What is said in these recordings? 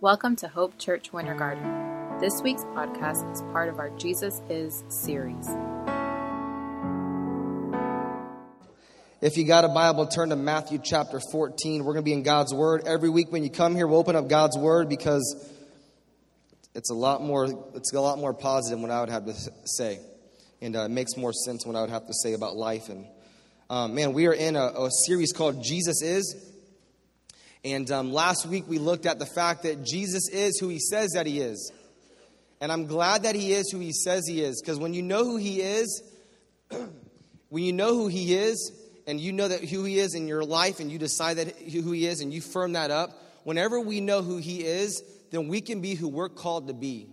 Welcome to Hope Church Winter Garden. This week's podcast is part of our Jesus Is series. If you got a Bible, turn to Matthew chapter 14. We're going to be in God's Word. Every week when you come here, we'll open up God's Word because it's a lot more, it's a lot more positive what I would have to say. And uh, it makes more sense what I would have to say about life. And um, man, we are in a, a series called Jesus Is. And um, last week we looked at the fact that Jesus is who he says that he is. And I'm glad that he is who he says he is, because when you know who he is, when you know who he is, and you know that who he is in your life, and you decide that who he is, and you firm that up, whenever we know who he is, then we can be who we're called to be.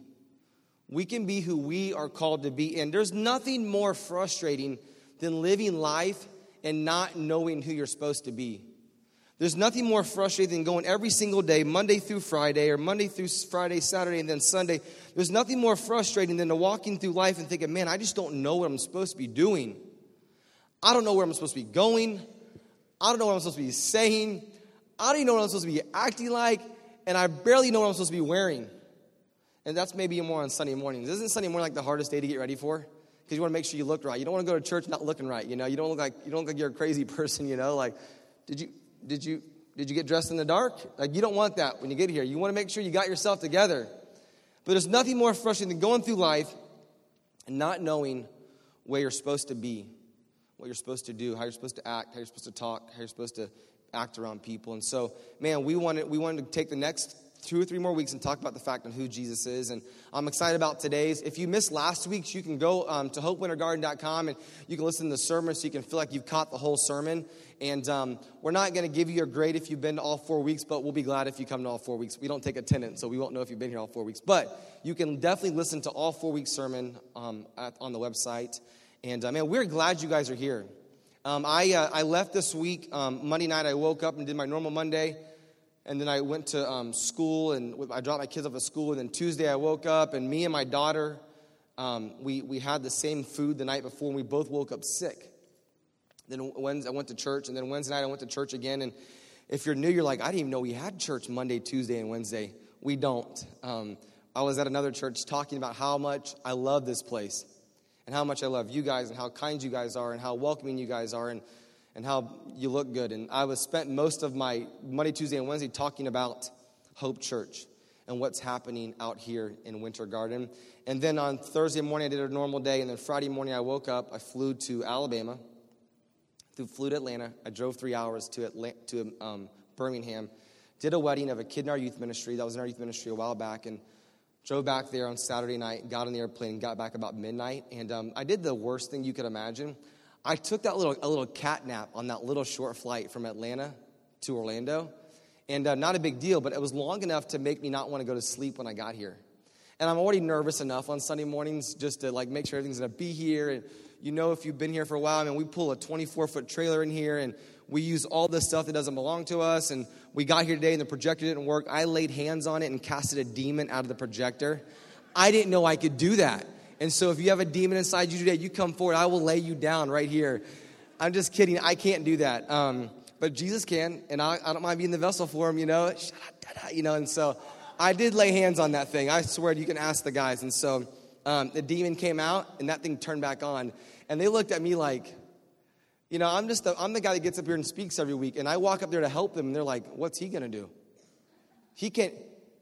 We can be who we are called to be. And there's nothing more frustrating than living life and not knowing who you're supposed to be. There's nothing more frustrating than going every single day, Monday through Friday, or Monday through Friday, Saturday, and then Sunday. There's nothing more frustrating than to walking through life and thinking, man, I just don't know what I'm supposed to be doing. I don't know where I'm supposed to be going. I don't know what I'm supposed to be saying. I don't even know what I'm supposed to be acting like. And I barely know what I'm supposed to be wearing. And that's maybe more on Sunday mornings. Isn't Sunday morning like the hardest day to get ready for? Because you want to make sure you look right. You don't want to go to church not looking right. You know, you don't look like you don't look like you're a crazy person. You know, like did you did you did you get dressed in the dark? Like you don't want that when you get here. You want to make sure you got yourself together. But there's nothing more frustrating than going through life and not knowing where you're supposed to be, what you're supposed to do, how you're supposed to act, how you're supposed to talk, how you're supposed to act around people. And so, man, we wanted we wanted to take the next two or three more weeks and talk about the fact of who Jesus is. And I'm excited about today's. If you missed last week's, you can go um, to hopewintergarden.com and you can listen to the sermon so you can feel like you've caught the whole sermon. And um, we're not going to give you a grade if you've been to all four weeks, but we'll be glad if you come to all four weeks. We don't take attendance, so we won't know if you've been here all four weeks. But you can definitely listen to all four weeks sermon um, at, on the website. And uh, man, we're glad you guys are here. Um, I, uh, I left this week, um, Monday night, I woke up and did my normal Monday. And then I went to um, school and I dropped my kids off at school. And then Tuesday I woke up and me and my daughter, um, we, we had the same food the night before and we both woke up sick. Then Wednesday, I went to church, and then Wednesday night I went to church again. And if you're new, you're like, I didn't even know we had church Monday, Tuesday, and Wednesday. We don't. Um, I was at another church talking about how much I love this place and how much I love you guys and how kind you guys are and how welcoming you guys are and, and how you look good. And I was spent most of my Monday, Tuesday, and Wednesday talking about Hope Church and what's happening out here in Winter Garden. And then on Thursday morning, I did a normal day. And then Friday morning, I woke up. I flew to Alabama flew to Atlanta. I drove three hours to, Atlanta, to um, Birmingham. Did a wedding of a kid in our youth ministry. That was in our youth ministry a while back. And drove back there on Saturday night, got on the airplane, got back about midnight. And um, I did the worst thing you could imagine. I took that little, a little cat nap on that little short flight from Atlanta to Orlando. And uh, not a big deal, but it was long enough to make me not want to go to sleep when I got here. And I'm already nervous enough on Sunday mornings just to like make sure everything's going to be here and you know if you've been here for a while, I mean, we pull a 24 foot trailer in here and we use all this stuff that doesn't belong to us. And we got here today and the projector didn't work. I laid hands on it and casted a demon out of the projector. I didn't know I could do that. And so if you have a demon inside you today, you come forward. I will lay you down right here. I'm just kidding. I can't do that. Um, but Jesus can, and I, I, don't mind being the vessel for him, you know. You know, and so I did lay hands on that thing. I swear you can ask the guys. And so um, the demon came out and that thing turned back on. And they looked at me like, you know, I'm just the, I'm the guy that gets up here and speaks every week. And I walk up there to help them and they're like, what's he going to do? He can't,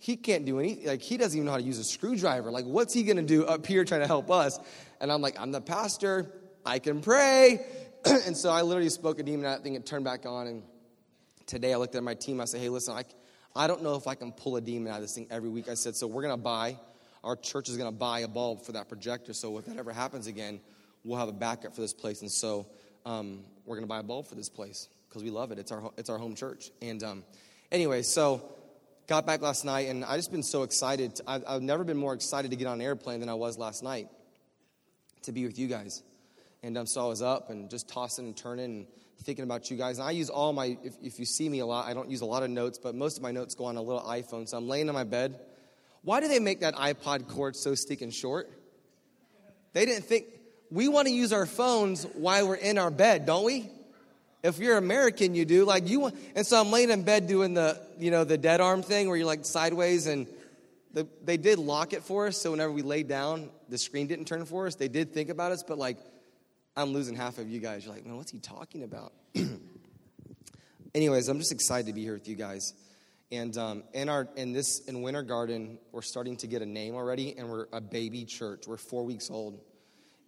he can't do anything. Like, he doesn't even know how to use a screwdriver. Like, what's he going to do up here trying to help us? And I'm like, I'm the pastor. I can pray. and so I literally spoke a demon out of thing. It turned back on. And today I looked at my team. I said, hey, listen, I, I don't know if I can pull a demon out of this thing every week. I said, so we're going to buy – our church is going to buy a bulb for that projector. So if that ever happens again, we'll have a backup for this place. And so um, we're going to buy a bulb for this place because we love it. It's our, it's our home church. And um, anyway, so got back last night and I just been so excited. I've, I've never been more excited to get on an airplane than I was last night to be with you guys. And um, so I was up and just tossing and turning and thinking about you guys. And I use all my, if, if you see me a lot, I don't use a lot of notes, but most of my notes go on a little iPhone. So I'm laying on my bed why do they make that iPod cord so stinking short? They didn't think we want to use our phones while we're in our bed, don't we? If you're American, you do. Like you want, and so I'm laying in bed doing the, you know, the dead arm thing where you're like sideways and the, they did lock it for us. So whenever we laid down, the screen didn't turn for us. They did think about us, but like I'm losing half of you guys. You're like, man, what's he talking about? Anyways, I'm just excited to be here with you guys. And um, in our in this in Winter Garden, we're starting to get a name already, and we're a baby church. We're four weeks old,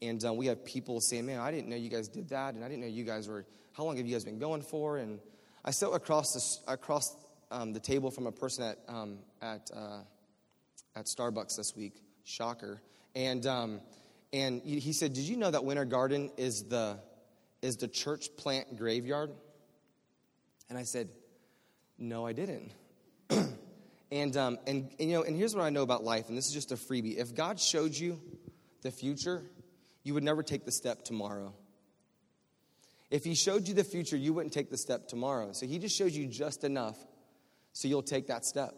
and um, we have people saying, "Man, I didn't know you guys did that, and I didn't know you guys were. How long have you guys been going for?" And I sat across the, across um, the table from a person at um, at uh, at Starbucks this week. Shocker. And um, and he said, "Did you know that Winter Garden is the is the church plant graveyard?" And I said, "No, I didn't." and, um, and, and, you know, and here's what I know about life, and this is just a freebie. If God showed you the future, you would never take the step tomorrow. If He showed you the future, you wouldn't take the step tomorrow. So He just shows you just enough so you'll take that step.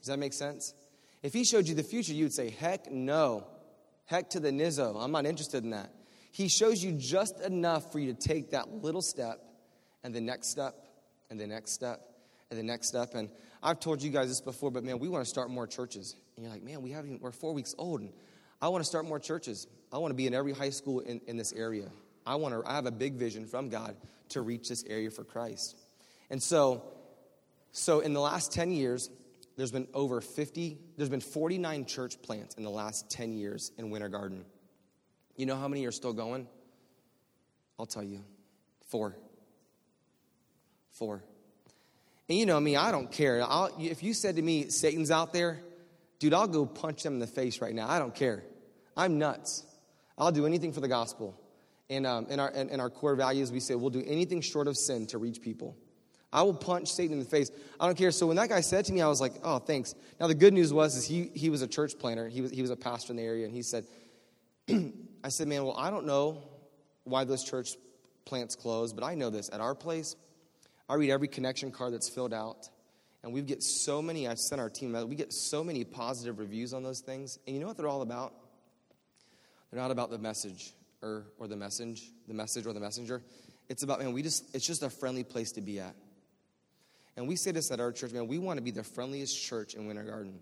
Does that make sense? If He showed you the future, you would say, heck no. Heck to the nizzo. I'm not interested in that. He shows you just enough for you to take that little step and the next step and the next step and the next step. And I've told you guys this before, but man, we want to start more churches. And you're like, man, we haven't, we're four weeks old, and I want to start more churches. I want to be in every high school in, in this area. I want to, I have a big vision from God to reach this area for Christ. And so, so in the last 10 years, there's been over 50, there's been 49 church plants in the last 10 years in Winter Garden. You know how many are still going? I'll tell you. Four. Four. And you know me, I don't care. I'll, if you said to me, Satan's out there, dude, I'll go punch them in the face right now. I don't care. I'm nuts. I'll do anything for the gospel. And um, in, our, in, in our core values, we say we'll do anything short of sin to reach people. I will punch Satan in the face. I don't care. So when that guy said to me, I was like, oh, thanks. Now the good news was is he, he was a church planter. He was, he was a pastor in the area. And he said, I said, man, well, I don't know why those church plants closed, but I know this. At our place, I read every connection card that's filled out, and we get so many, I've sent our team, we get so many positive reviews on those things. And you know what they're all about? They're not about the message or, or the message, the message or the messenger. It's about, man, we just, it's just a friendly place to be at. And we say this at our church, man, we want to be the friendliest church in Winter Garden.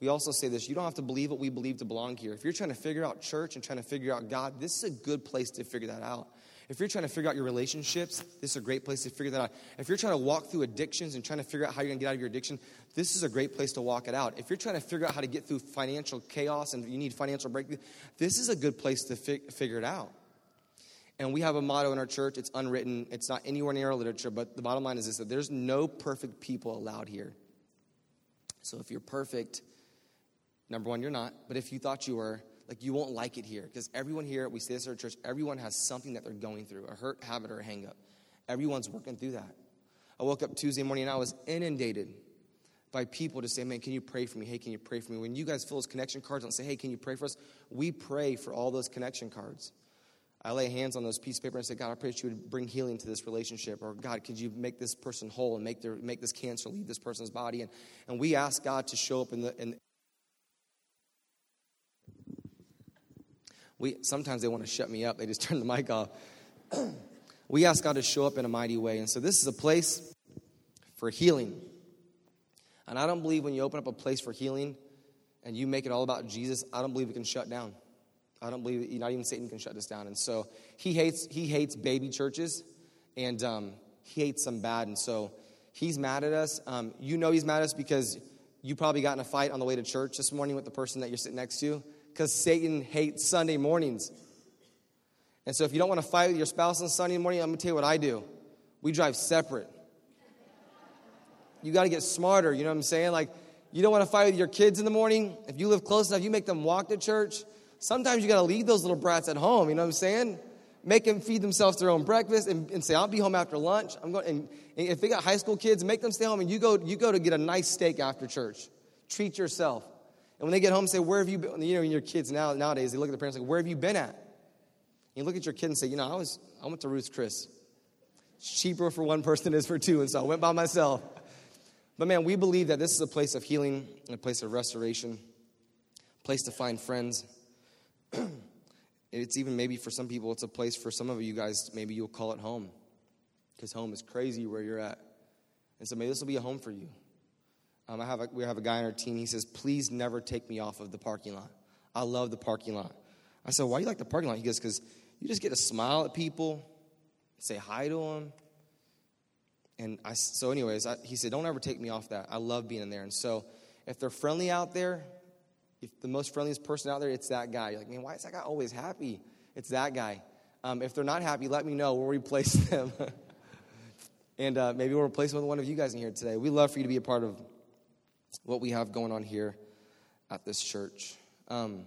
We also say this you don't have to believe what we believe to belong here. If you're trying to figure out church and trying to figure out God, this is a good place to figure that out. If you're trying to figure out your relationships, this is a great place to figure that out. If you're trying to walk through addictions and trying to figure out how you're going to get out of your addiction, this is a great place to walk it out. If you're trying to figure out how to get through financial chaos and you need financial breakthrough, this is a good place to figure it out. And we have a motto in our church. It's unwritten. It's not anywhere near our literature, but the bottom line is this that there's no perfect people allowed here. So if you're perfect, number one, you're not. But if you thought you were, like you won't like it here because everyone here, we say this at our church, everyone has something that they're going through, a hurt, habit, or a hang up. Everyone's working through that. I woke up Tuesday morning and I was inundated by people to say, man, can you pray for me? Hey, can you pray for me? When you guys fill those connection cards and say, hey, can you pray for us? We pray for all those connection cards. I lay hands on those pieces of paper and say, God, I pray that you would bring healing to this relationship. Or God, could you make this person whole and make, their, make this cancer leave this person's body? And, and we ask God to show up in the, in, We, sometimes they want to shut me up, they just turn the mic off. we ask God to show up in a mighty way. And so this is a place for healing. And I don't believe when you open up a place for healing and you make it all about Jesus, I don't believe it can shut down. I don't believe not even Satan can shut this down. And so he hates he hates baby churches, and um, he hates them bad. And so he's mad at us. Um, you know he's mad at us because you probably got in a fight on the way to church this morning with the person that you're sitting next to because Satan hates Sunday mornings. And so if you don't want to fight with your spouse on Sunday morning, I'm going to tell you what I do. We drive separate. You got to get smarter, you know what I'm saying? Like, you don't want to fight with your kids in the morning. If you live close enough, you make them walk to church. Sometimes you got to leave those little brats at home, you know what I'm saying? Make them feed themselves their own breakfast and, and say, I'll be home after lunch. I'm going, and, and if they got high school kids, make them stay home and you go, you go to get a nice steak after church. Treat yourself. And when they get home, say, Where have you been? You know, your kids now, nowadays, they look at the parents like, Where have you been at? And you look at your kid and say, You know, I, was, I went to Ruth's Chris. It's cheaper for one person is for two, and so I went by myself. But man, we believe that this is a place of healing and a place of restoration, a place to find friends. it's even maybe for some people, it's a place for some of you guys, maybe you'll call it home. because home is crazy where you're at. And so maybe this will be a home for you. Um, I have a, we have a guy on our team. He says, Please never take me off of the parking lot. I love the parking lot. I said, Why do you like the parking lot? He goes, Because you just get to smile at people, say hi to them. And I, so, anyways, I, he said, Don't ever take me off that. I love being in there. And so, if they're friendly out there, if the most friendliest person out there, it's that guy. You're like, Man, why is that guy always happy? It's that guy. Um, if they're not happy, let me know. We'll replace them. and uh, maybe we'll replace them with one of you guys in here today. We love for you to be a part of what we have going on here at this church. Um,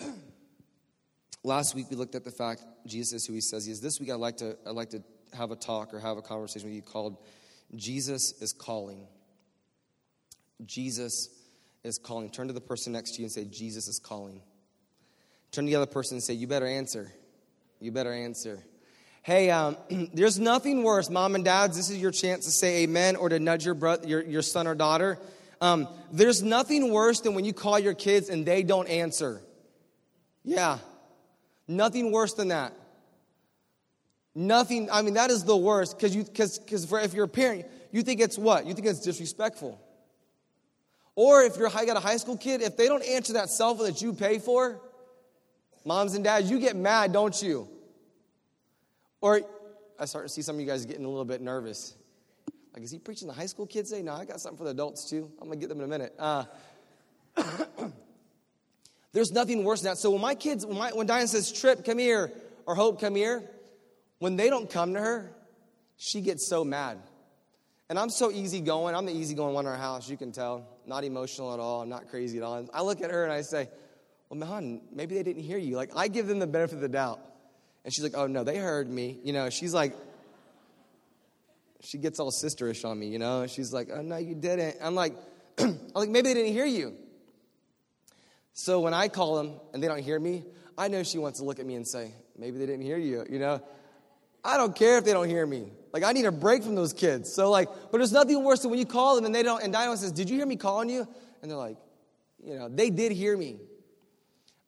last week we looked at the fact Jesus is who he says he is. This week I'd like to, I'd like to have a talk or have a conversation with you called Jesus is Calling. Jesus is calling. Turn to the person next to you and say, Jesus is calling. Turn to the other person and say, You better answer. You better answer. Hey, um, there's nothing worse, mom and dads. This is your chance to say amen or to nudge your, brother, your, your son or daughter. Um, there's nothing worse than when you call your kids and they don't answer. Yeah, nothing worse than that. Nothing, I mean, that is the worst because you, because, because if you're a parent, you think it's what? You think it's disrespectful. Or if you're got a high school kid, if they don't answer that cell phone that you pay for, moms and dads, you get mad, don't you? Or I start to see some of you guys getting a little bit nervous. Like, is he preaching to high school kids today? No, I got something for the adults too. I'm going to get them in a minute. Uh, there's nothing worse than that. So when my kids, when, my, when Diane says, Trip, come here, or Hope, come here, when they don't come to her, she gets so mad. And I'm so easygoing. I'm the easygoing one in our house, you can tell. Not emotional at all. I'm not crazy at all. I look at her and I say, Well, man, maybe they didn't hear you. Like, I give them the benefit of the doubt. And she's like, Oh, no, they heard me. You know, she's like, she gets all sisterish on me, you know? She's like, Oh, no, you didn't. I'm like, I'm like, maybe they didn't hear you. So when I call them and they don't hear me, I know she wants to look at me and say, Maybe they didn't hear you, you know? I don't care if they don't hear me. Like I need a break from those kids. So like, but there's nothing worse than when you call them and they don't. And Diane says, "Did you hear me calling you?" And they're like, "You know, they did hear me."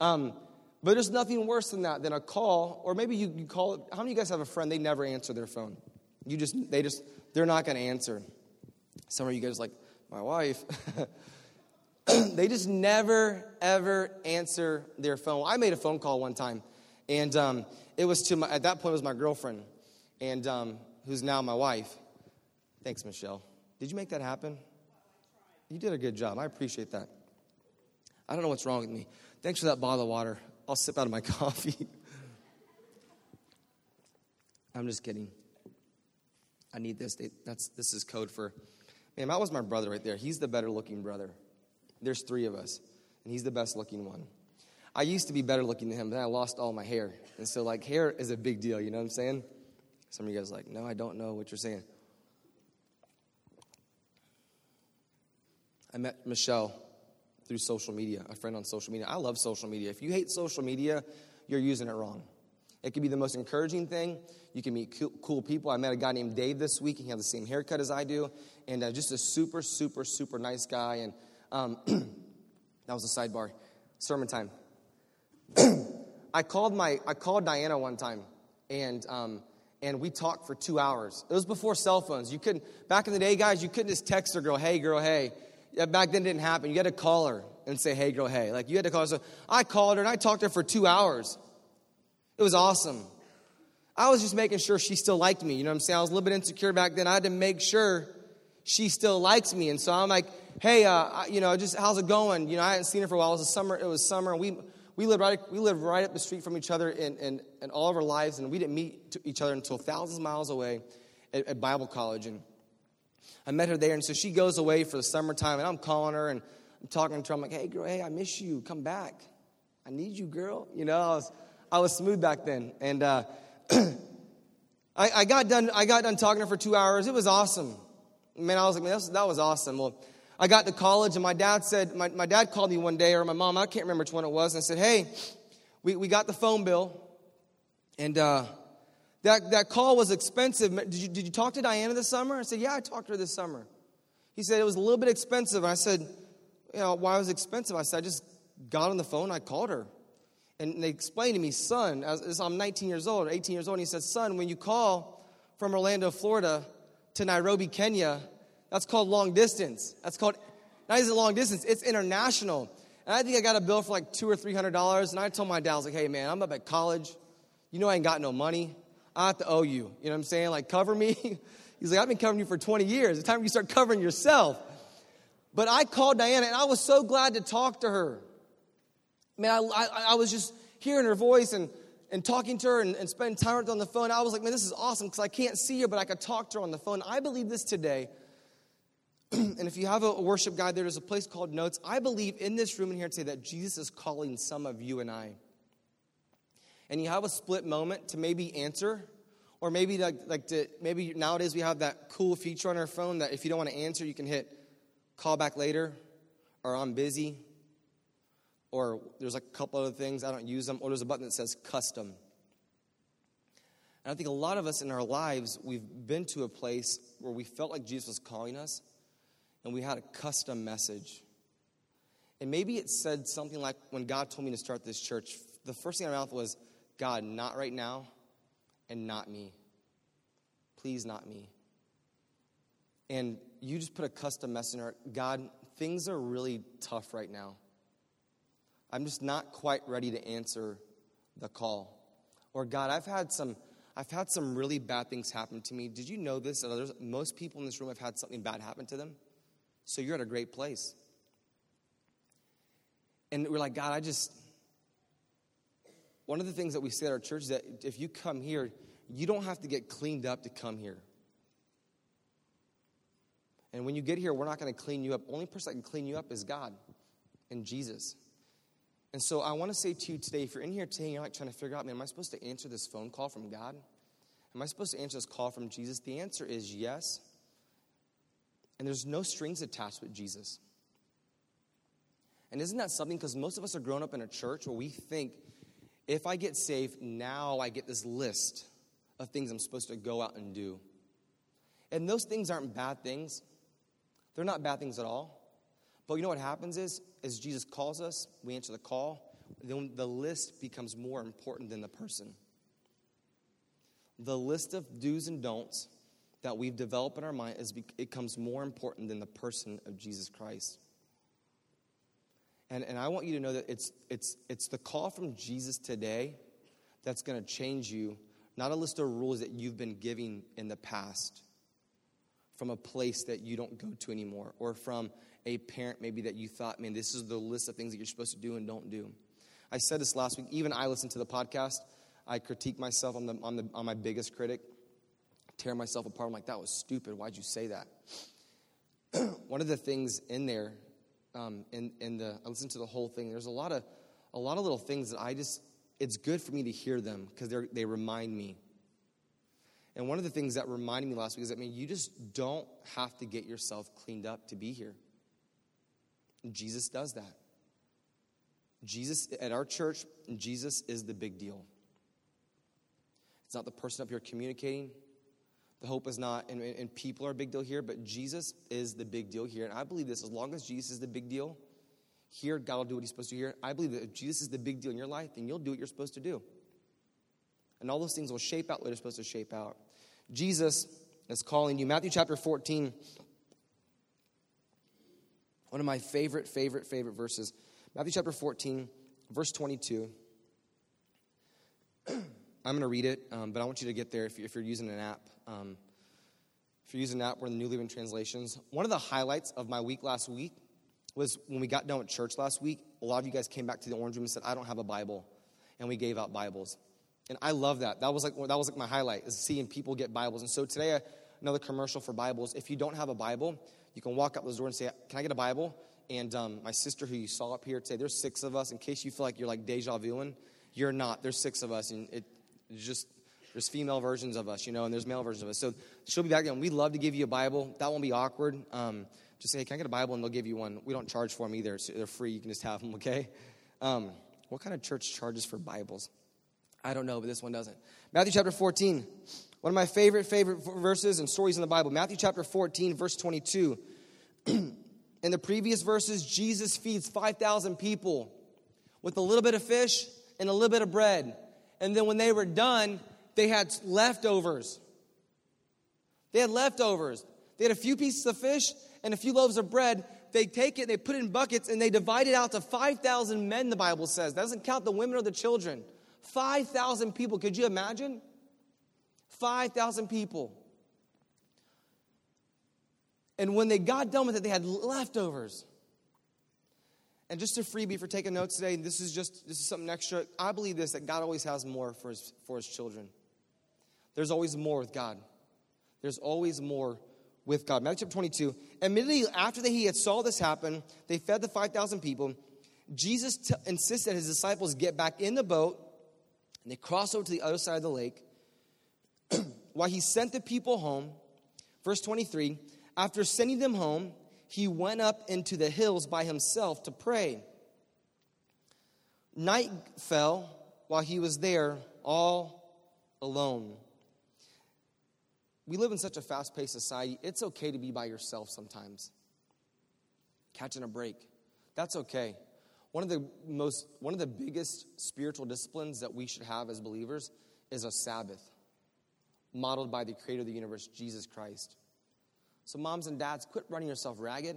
Um, but there's nothing worse than that than a call, or maybe you, you call. How many of you guys have a friend they never answer their phone? You just they just they're not going to answer. Some of you guys like my wife. they just never ever answer their phone. I made a phone call one time, and um, it was to my, at that point, it was my girlfriend, and um, who's now my wife. Thanks, Michelle. Did you make that happen? You did a good job. I appreciate that. I don't know what's wrong with me. Thanks for that bottle of water. I'll sip out of my coffee. I'm just kidding. I need this. That's this is code for. Man, that was my brother right there. He's the better looking brother. There's three of us, and he's the best looking one. I used to be better looking than him, but then I lost all my hair. And so, like, hair is a big deal, you know what I'm saying? Some of you guys like, no, I don't know what you're saying. I met Michelle through social media, a friend on social media. I love social media. If you hate social media, you're using it wrong. It can be the most encouraging thing. You can meet cool people. I met a guy named Dave this week. and He has the same haircut as I do, and uh, just a super, super, super nice guy. And um, that was a sidebar. Sermon time. I called my I called Diana one time, and um, and we talked for two hours. It was before cell phones. You couldn't back in the day, guys. You couldn't just text her, girl, hey, girl, hey. Back then, didn't happen. You had to call her and say, hey, girl, hey. Like you had to call her. So I called her and I talked to her for two hours. It was awesome. I was just making sure she still liked me. You know what I'm saying? I was a little bit insecure back then. I had to make sure she still likes me. And so I'm like, hey, uh, you know, just how's it going? You know, I hadn't seen her for a while. It was summer. It was summer, and we we lived right, we lived right up the street from each other in, in, in all of our lives, and we didn't meet each other until thousands of miles away at, at Bible college. And I met her there, and so she goes away for the summertime, and I'm calling her, and I'm talking to her. I'm like, hey, girl, hey, I miss you. Come back. I need you, girl. You know, I was, I was smooth back then. And uh, I, I, got done, I got done talking to her for two hours. It was awesome. Man, I was like, man, that was, awesome. Well, I got to college, and my dad said, my, my dad called me one day, or my mom, I can't remember which one it was, and said, Hey, we, we got the phone bill, and uh, that, that call was expensive. Did you, did you talk to Diana this summer? I said, Yeah, I talked to her this summer. He said, It was a little bit expensive. I said, You know, why was it expensive? I said, I just got on the phone, I called her. And they explained to me, son, I'm 19 years old or 18 years old, and he said, son, when you call from Orlando, Florida to Nairobi, Kenya, that's called long distance. That's called, not even long distance, it's international. And I think I got a bill for like two or three hundred dollars. And I told my dad, I was like, hey man, I'm up at college. You know I ain't got no money. I have to owe you. You know what I'm saying? Like, cover me. He's like, I've been covering you for 20 years. It's time you start covering yourself. But I called Diana and I was so glad to talk to her. Man, I, I, I was just hearing her voice and, and talking to her and, and spending time with her on the phone. I was like, man, this is awesome because I can't see her, but I could talk to her on the phone. I believe this today. and if you have a worship guide, there's a place called Notes. I believe in this room in here today that Jesus is calling some of you and I. And you have a split moment to maybe answer, or maybe like, like to, maybe nowadays we have that cool feature on our phone that if you don't want to answer, you can hit call back later, or I'm busy, or there's a couple other things, I don't use them, or there's a button that says custom. And I think a lot of us in our lives, we've been to a place where we felt like Jesus was calling us, and we had a custom message. And maybe it said something like when God told me to start this church, the first thing in my mouth was, God, not right now, and not me. Please, not me. And you just put a custom our God, things are really tough right now. I'm just not quite ready to answer the call. Or God, I've had some I've had some really bad things happen to me. Did you know this? Most people in this room have had something bad happen to them. So you're at a great place. And we're like, God, I just one of the things that we say at our church is that if you come here, you don't have to get cleaned up to come here. And when you get here, we're not going to clean you up. Only person that can clean you up is God and Jesus. And so I want to say to you today, if you're in here today and you're like trying to figure out, man, am I supposed to answer this phone call from God? Am I supposed to answer this call from Jesus? The answer is yes. And there's no strings attached with Jesus. And isn't that something? Because most of us are grown up in a church where we think if I get saved, now I get this list of things I'm supposed to go out and do. And those things aren't bad things. They're not bad things at all. But you know what happens is, as Jesus calls us, we answer the call, then the list becomes more important than the person. The list of do's and don'ts that we've developed in our mind is it becomes more important than the person of Jesus Christ. And, and I want you to know that it's, it's, it's the call from Jesus today that's going to change you, not a list of rules that you've been giving in the past from a place that you don't go to anymore, or from a parent maybe that you thought, man, this is the list of things that you're supposed to do and don't do. I said this last week. Even I listened to the podcast. I critique myself. I'm, the, I'm, the, I'm my biggest critic. Tear myself apart. I'm like, that was stupid. Why'd you say that? One of the things in there, um, in, in the, I listened to the whole thing. There's a lot of, a lot of little things that I just, it's good for me to hear them because they remind me and one of the things that reminded me last week is that, I mean, you just don't have to get yourself cleaned up to be here. Jesus does that. Jesus, at our church, Jesus is the big deal. It's not the person up here communicating. The hope is not, and, and people are a big deal here, but Jesus is the big deal here. And I believe this as long as Jesus is the big deal, here, God will do what he's supposed to do here. I believe that if Jesus is the big deal in your life, then you'll do what you're supposed to do. And all those things will shape out what they're supposed to shape out. Jesus is calling you. Matthew chapter 14, one of my favorite, favorite, favorite verses. Matthew chapter 14, verse 22. I'm going to read it, um, but I want you to get there if, you, are using an app. Um, if you're using an app, we're in the New Living Translations. One of the highlights of my week last week was when we got done with church last week. A lot of you guys came back to the orange room and said, I don't have a Bible. And we gave out Bibles. And I love that. That was like that was like my highlight is seeing people get Bibles. And so today, another commercial for Bibles. If you don't have a Bible, you can walk up to the door and say, "Can I get a Bible?" And um, my sister, who you saw up here today, there's six of us. In case you feel like you're like deja vuing, you're not. There's six of us, and it just there's female versions of us, you know, and there's male versions of us. So she'll be back there, and we'd love to give you a Bible. That won't be awkward. Um, just say, hey, "Can I get a Bible?" And they'll give you one. We don't charge for them either; so they're free. You can just have them. Okay. Um, what kind of church charges for Bibles? I don't know, but this one doesn't. Matthew chapter 14, one of my favorite, favorite verses and stories in the Bible. Matthew chapter 14, verse 22. in the previous verses, Jesus feeds 5,000 people with a little bit of fish and a little bit of bread. And then when they were done, they had leftovers. They had leftovers. They had a few pieces of fish and a few loaves of bread. They take it, they put it in buckets, and they divide it out to 5,000 men, the Bible says. That doesn't count the women or the children. 5,000 people. Could you imagine? 5,000 people. And when they got done with it, they had leftovers. And just a freebie for taking notes today, this is just this is something extra. I believe this that God always has more for his, for his children. There's always more with God. There's always more with God. Matthew chapter 22. Immediately after that he had saw this happen, they fed the 5,000 people. Jesus t- insisted his disciples get back in the boat and they cross over to the other side of the lake. While he sent the people home, verse 23, after sending them home, he went up into the hills by himself to pray. Night fell while he was there all alone. We live in such a fast paced society, it's okay to be by yourself sometimes. Catching a break. That's okay. One of the most one of the biggest spiritual disciplines that we should have as believers is a Sabbath, modeled by the creator of the universe, Jesus Christ. So moms and dads, quit running yourself ragged.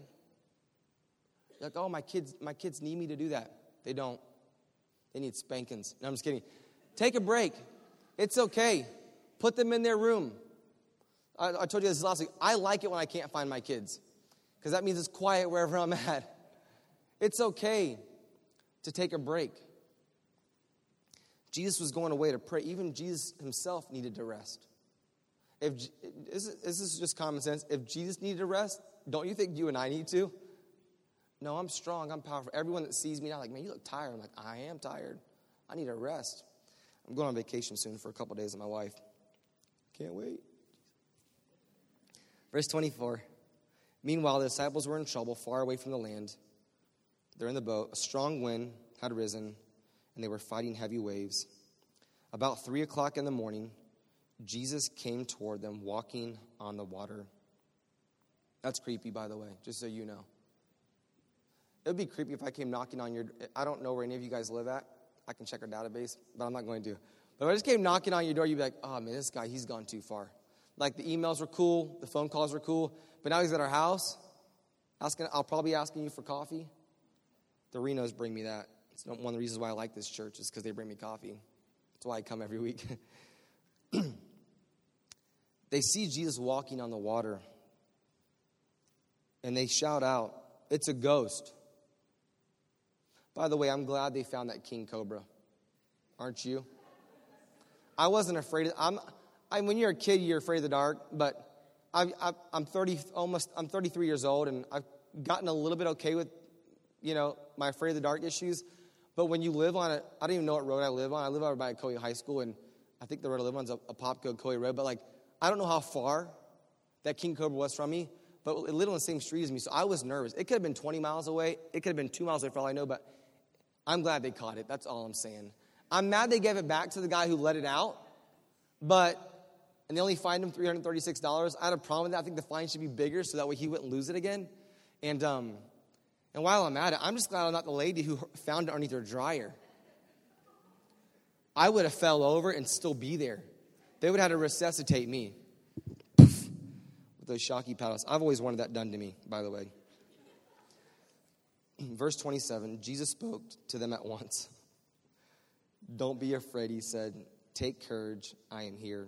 You're like, oh, my kids, my kids need me to do that. They don't. They need spankings. No, I'm just kidding. Take a break. It's okay. Put them in their room. I, I told you this last week. I like it when I can't find my kids because that means it's quiet wherever I'm at. It's okay to take a break. Jesus was going away to pray. Even Jesus himself needed to rest. If this is just common sense. If Jesus needed to rest, don't you think you and I need to? No, I'm strong. I'm powerful. Everyone that sees me now, like, man, you look tired. I'm like, I am tired. I need a rest. I'm going on vacation soon for a couple days with my wife. Can't wait. Verse 24. Meanwhile, the disciples were in trouble far away from the land. They're in the boat. A strong wind had risen, and they were fighting heavy waves. About three o'clock in the morning, Jesus came toward them walking on the water. That's creepy, by the way, just so you know. It would be creepy if I came knocking on your I don't know where any of you guys live at. I can check our database, but I'm not going to. But if I just came knocking on your door, you'd be like, oh man, this guy, he's gone too far. Like the emails were cool, the phone calls were cool, but now he's at our house. Asking, I'll probably be asking you for coffee. The Renos bring me that. It's one of the reasons why I like this church is because they bring me coffee. That's why I come every week. they see Jesus walking on the water and they shout out, It's a ghost. By the way, I'm glad they found that king cobra. Aren't you? I wasn't afraid of I'm I, when you're a kid, you're afraid of the dark, but I, am 30, almost, I'm 33 years old, and I've gotten a little bit okay with, you know, my afraid of the dark issues. But when you live on it, I don't even know what road I live on. I live over by Coe High School, and I think the road I live on is a, a Popco Coe Road. But like, I don't know how far that King Cobra was from me, but it lived on the same street as me, so I was nervous. It could have been 20 miles away. It could have been two miles away for all I know, but I'm glad they caught it. That's all I'm saying. I'm mad they gave it back to the guy who let it out, but and they only fined him $336. I had a problem with that. I think the fine should be bigger so that way he wouldn't lose it again. And, um, and while I'm at it, I'm just glad I'm not the lady who found it underneath her dryer. I would have fell over and still be there. They would have to resuscitate me with those shocky paddles. I've always wanted that done to me, by the way. Verse 27 Jesus spoke to them at once. Don't be afraid, he said. Take courage, I am here.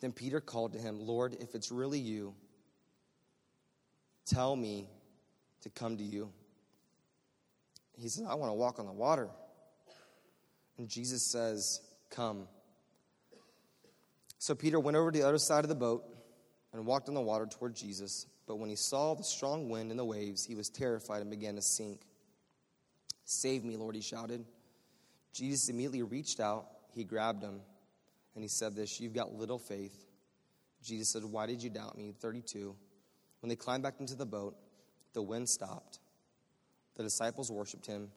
Then Peter called to him, Lord, if it's really you, tell me to come to you. He said, I want to walk on the water. And Jesus says, Come. So Peter went over to the other side of the boat and walked on the water toward Jesus. But when he saw the strong wind and the waves, he was terrified and began to sink. Save me, Lord, he shouted. Jesus immediately reached out, he grabbed him and he said this You've got little faith. Jesus said, Why did you doubt me? 32. When they climbed back into the boat, the wind stopped. The disciples worshiped him,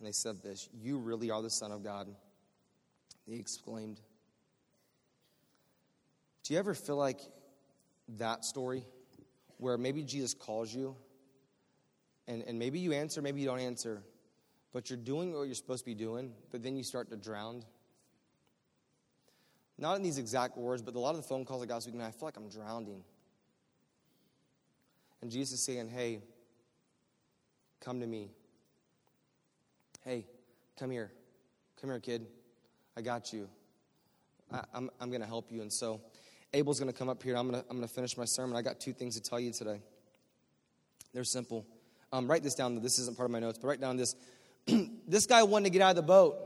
and they said this You really are the Son of God. They exclaimed. Do you ever feel like that story where maybe Jesus calls you and, and maybe you answer, maybe you don't answer, but you're doing what you're supposed to be doing, but then you start to drown. Not in these exact words, but a lot of the phone calls I got this week, I feel like I'm drowning. And Jesus is saying, hey, come to me. Hey, come here. Come here, kid. I got you. I, I'm, I'm going to help you. And so Abel's going to come up here. I'm going to I'm going to finish my sermon. I got two things to tell you today. They're simple. Um, write this down. This isn't part of my notes, but write down this. this guy wanted to get out of the boat.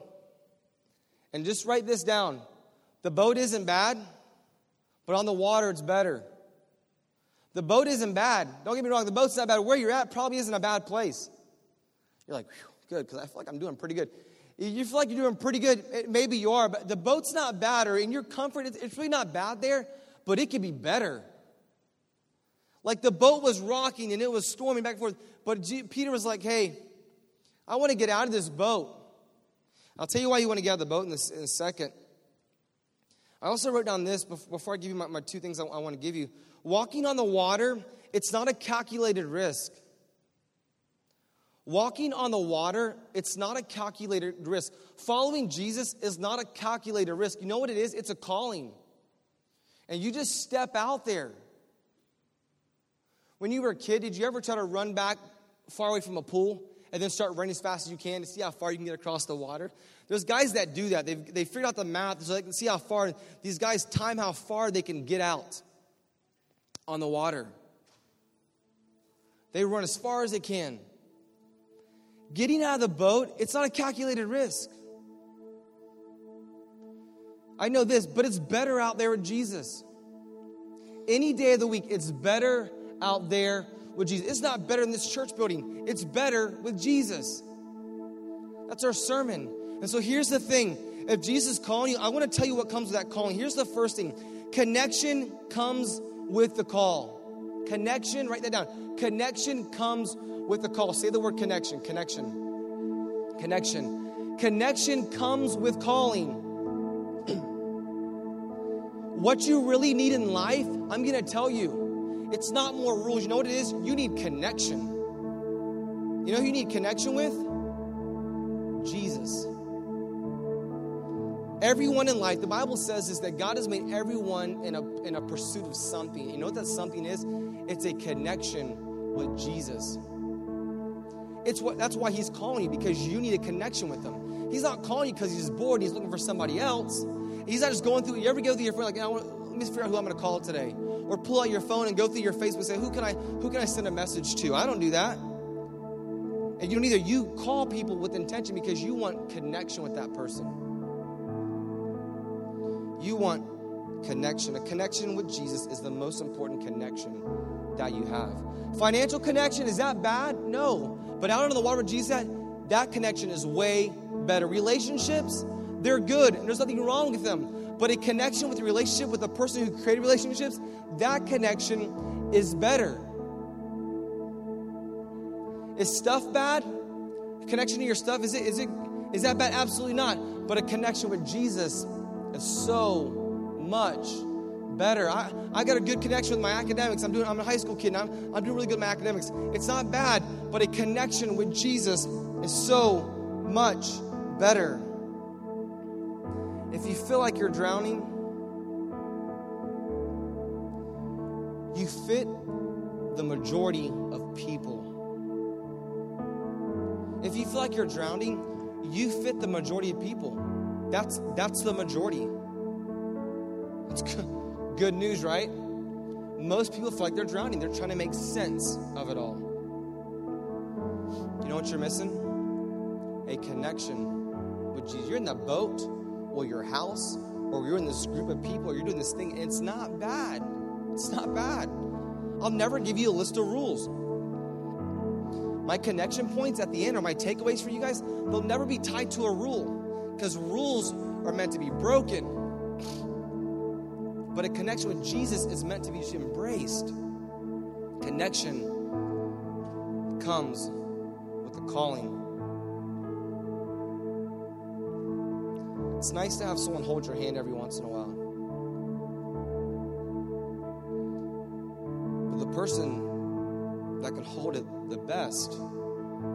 And just write this down. The boat isn't bad, but on the water it's better. The boat isn't bad. Don't get me wrong, the boat's not bad. Where you're at probably isn't a bad place. You're like, good, because I feel like I'm doing pretty good. You feel like you're doing pretty good. Eh, maybe you are, but the boat's not bad, or in your comfort, it's really not bad there, but it could be better. Like the boat was rocking and it was storming back and forth, but Peter was like, hey, I want to get out of this boat. I'll tell you why you want to get out of the boat in, in a second. I also wrote down this before I give you my, my two things I, I want to give you. Walking on the water, it's not a calculated risk. Walking on the water, it's not a calculated risk. Following Jesus is not a calculated risk. You know what it is? It's a calling. And you just step out there. When you were a kid, did you ever try to run back far away from a pool and then start running as fast as you can to see how far you can get across the water? There's guys that do that. They've, they figured out the math so they can see how far, these guys time how far they can get out on the water. They run as far as they can. Getting out of the boat, it's not a calculated risk. I know this, but it's better out there with Jesus. Any day of the week, it's better out there with Jesus. It's not better in this church building, it's better with Jesus. That's our sermon. And so here's the thing if Jesus is calling you, I want to tell you what comes with that calling. Here's the first thing connection comes with the call. Connection, write that down. Connection comes with the call. Say the word connection. Connection. Connection. Connection comes with calling. what you really need in life, I'm going to tell you, it's not more rules. You know what it is? You need connection. You know who you need connection with? Jesus. Everyone in life, the Bible says is that God has made everyone in a, in a pursuit of something. You know what that something is? It's a connection with Jesus. It's what that's why he's calling you, because you need a connection with him. He's not calling you because he's bored he's looking for somebody else. He's not just going through, you ever go through your phone like, I want, let me figure out who I'm gonna call today. Or pull out your phone and go through your Facebook and say, who can I who can I send a message to? I don't do that. And you don't either. You call people with intention because you want connection with that person. You want connection. A connection with Jesus is the most important connection that you have. Financial connection, is that bad? No. But out on the water with Jesus, that, that connection is way better. Relationships, they're good, and there's nothing wrong with them. But a connection with a relationship with the person who created relationships, that connection is better. Is stuff bad? connection to your stuff, is it is it is that bad? Absolutely not. But a connection with Jesus is so much better. I, I got a good connection with my academics. I'm doing I'm a high school kid and I'm, I'm doing really good with my academics. It's not bad, but a connection with Jesus is so much better. If you feel like you're drowning, you fit the majority of people. If you feel like you're drowning, you fit the majority of people. That's, that's the majority. It's good news, right? Most people feel like they're drowning. They're trying to make sense of it all. You know what you're missing? A connection with Jesus. You're in the boat or your house or you're in this group of people or you're doing this thing. It's not bad. It's not bad. I'll never give you a list of rules. My connection points at the end or my takeaways for you guys, they'll never be tied to a rule because rules are meant to be broken. But a connection with Jesus is meant to be embraced. Connection comes with the calling. It's nice to have someone hold your hand every once in a while. But the person that can hold it the best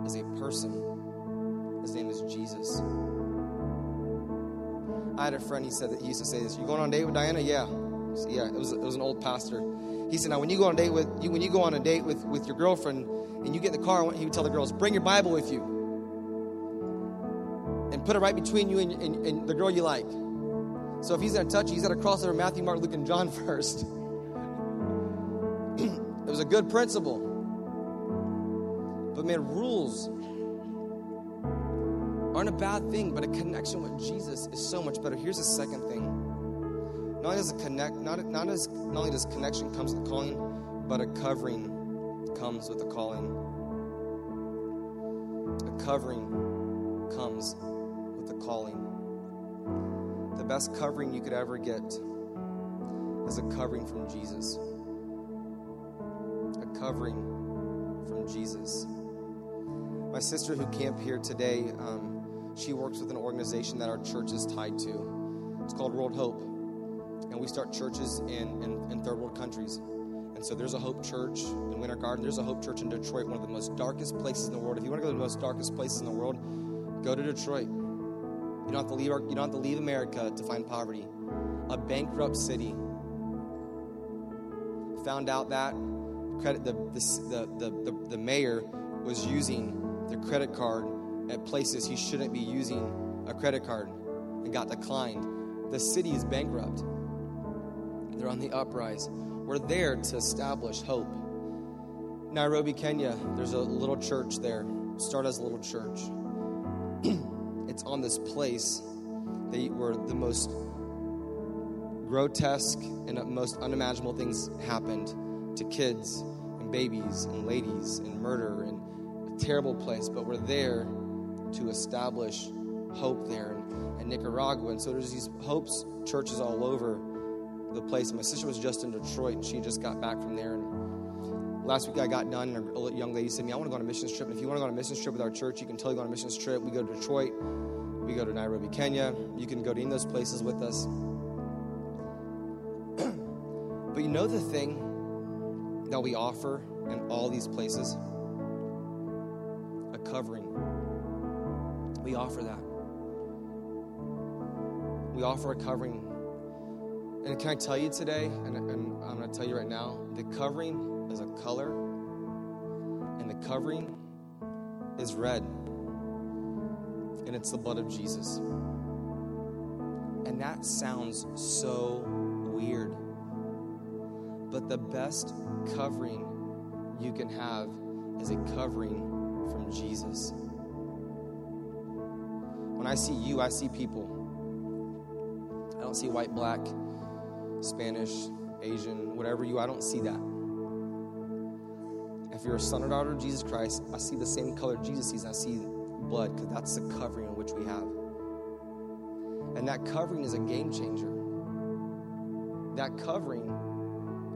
is a person His name is Jesus. I had a friend, he said that he used to say this, You going on a date with Diana? Yeah. Said, yeah, it was, it was an old pastor. He said, Now when you go on a date with you when you go on a date with, with your girlfriend and you get in the car, he would tell the girls, Bring your Bible with you. And put it right between you and, and, and the girl you like. So if he's gonna touch you, he's gotta cross over Matthew, Mark, Luke, and John first. it was a good principle. But man, rules aren't a bad thing, but a connection with Jesus is so much better. Here's the second thing. Not only does a connect, not, not, as, not only does connection comes with the calling, but a covering comes with the calling. A covering comes with the calling. The best covering you could ever get is a covering from Jesus. A covering from Jesus. My sister who camped here today, um, she works with an organization that our church is tied to. It's called World Hope. And we start churches in, in, in third world countries. And so there's a Hope Church in Winter Garden. There's a Hope Church in Detroit, one of the most darkest places in the world. If you want to go to the most darkest places in the world, go to Detroit. You don't have to leave, our, you don't have to leave America to find poverty. A bankrupt city. Found out that credit the, the, the, the, the mayor was using the credit card at places he shouldn't be using a credit card and got declined. The city is bankrupt. They're on the uprise. We're there to establish hope. Nairobi, Kenya, there's a little church there. Start as a little church. it's on this place that where the most grotesque and most unimaginable things happened to kids and babies and ladies and murder and a terrible place. But we're there to establish hope there in, in Nicaragua. And so there's these hopes churches all over the place. My sister was just in Detroit and she just got back from there. And last week I got done and a young lady said to me, I want to go on a mission trip. And if you want to go on a mission trip with our church, you can totally go on a mission trip. We go to Detroit, we go to Nairobi, Kenya. You can go to any of those places with us. but you know the thing that we offer in all these places? A covering. We offer that. We offer a covering. And can I tell you today, and, and I'm going to tell you right now, the covering is a color, and the covering is red. And it's the blood of Jesus. And that sounds so weird. But the best covering you can have is a covering from Jesus. When I see you, I see people. I don't see white, black, Spanish, Asian, whatever you, I don't see that. If you're a son or daughter of Jesus Christ, I see the same color Jesus sees. I see blood because that's the covering in which we have. And that covering is a game changer. That covering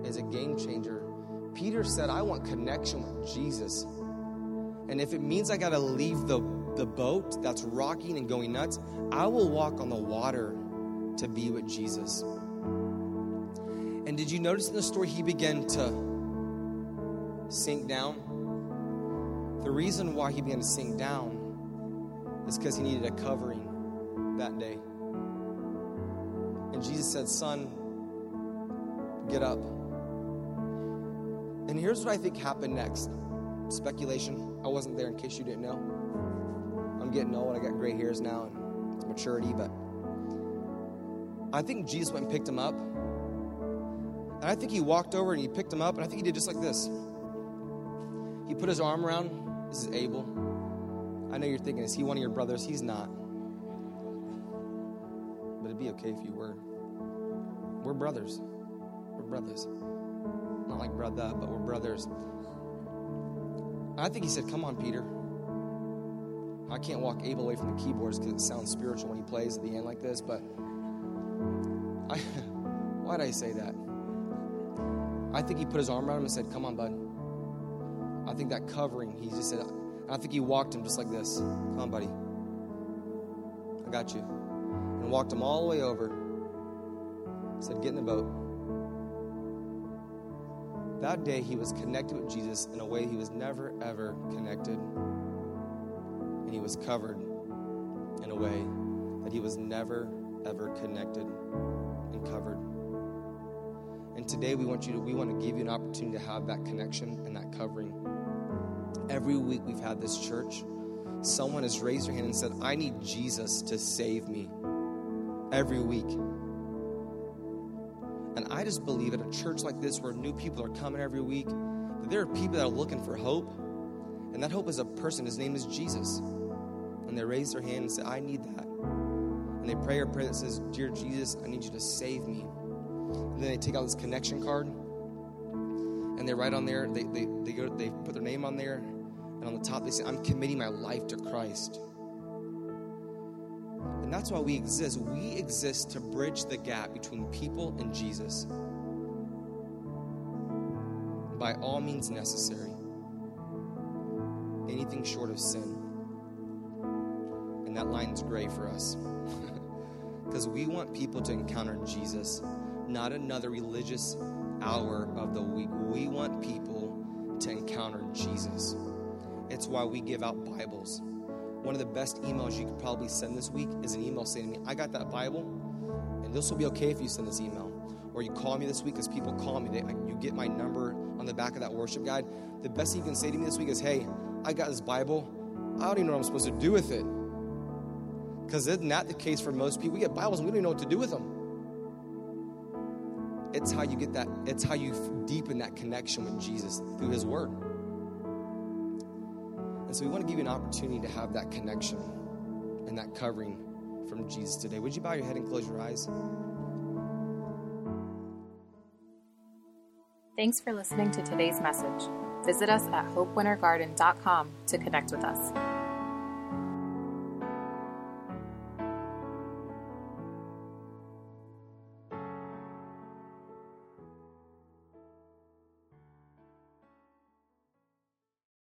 is a game changer. Peter said, I want connection with Jesus. And if it means I got to leave the the boat that's rocking and going nuts, I will walk on the water to be with Jesus. And did you notice in the story he began to sink down? The reason why he began to sink down is because he needed a covering that day. And Jesus said, Son, get up. And here's what I think happened next speculation. I wasn't there in case you didn't know. I'm getting old. I got gray hairs now, and it's maturity. But I think Jesus went and picked him up. And I think he walked over and he picked him up, and I think he did just like this. He put his arm around. This is Abel. I know you're thinking, is he one of your brothers? He's not. But it'd be okay if you were. We're brothers. We're brothers. Not like brother, but we're brothers. I think he said, Come on, Peter. I can't walk Abe away from the keyboards because it sounds spiritual when he plays at the end like this, but I, why did I say that? I think he put his arm around him and said, Come on, bud. I think that covering, he just said, I think he walked him just like this. Come on, buddy. I got you. And walked him all the way over. Said, Get in the boat. That day, he was connected with Jesus in a way he was never, ever connected he was covered in a way that he was never, ever connected and covered. And today we want you to we want to give you an opportunity to have that connection and that covering. Every week we've had this church, someone has raised their hand and said, I need Jesus to save me. Every week. And I just believe at a church like this where new people are coming every week, that there are people that are looking for hope. And that hope is a person, his name is Jesus. And they raise their hand and say, I need that. And they pray a prayer that says, Dear Jesus, I need you to save me. And then they take out this connection card and they write on there, they, they, they, go, they put their name on there, and on the top they say, I'm committing my life to Christ. And that's why we exist. We exist to bridge the gap between people and Jesus by all means necessary. Anything short of sin. And that line's gray for us. Because we want people to encounter Jesus, not another religious hour of the week. We want people to encounter Jesus. It's why we give out Bibles. One of the best emails you could probably send this week is an email saying to me, I got that Bible, and this will be okay if you send this email. Or you call me this week because people call me. They, you get my number on the back of that worship guide. The best thing you can say to me this week is, Hey, I got this Bible. I don't even know what I'm supposed to do with it. Because isn't that the case for most people? We get Bibles and we don't even know what to do with them. It's how you get that, it's how you deepen that connection with Jesus through His Word. And so we want to give you an opportunity to have that connection and that covering from Jesus today. Would you bow your head and close your eyes? Thanks for listening to today's message. Visit us at hopewintergarden.com to connect with us.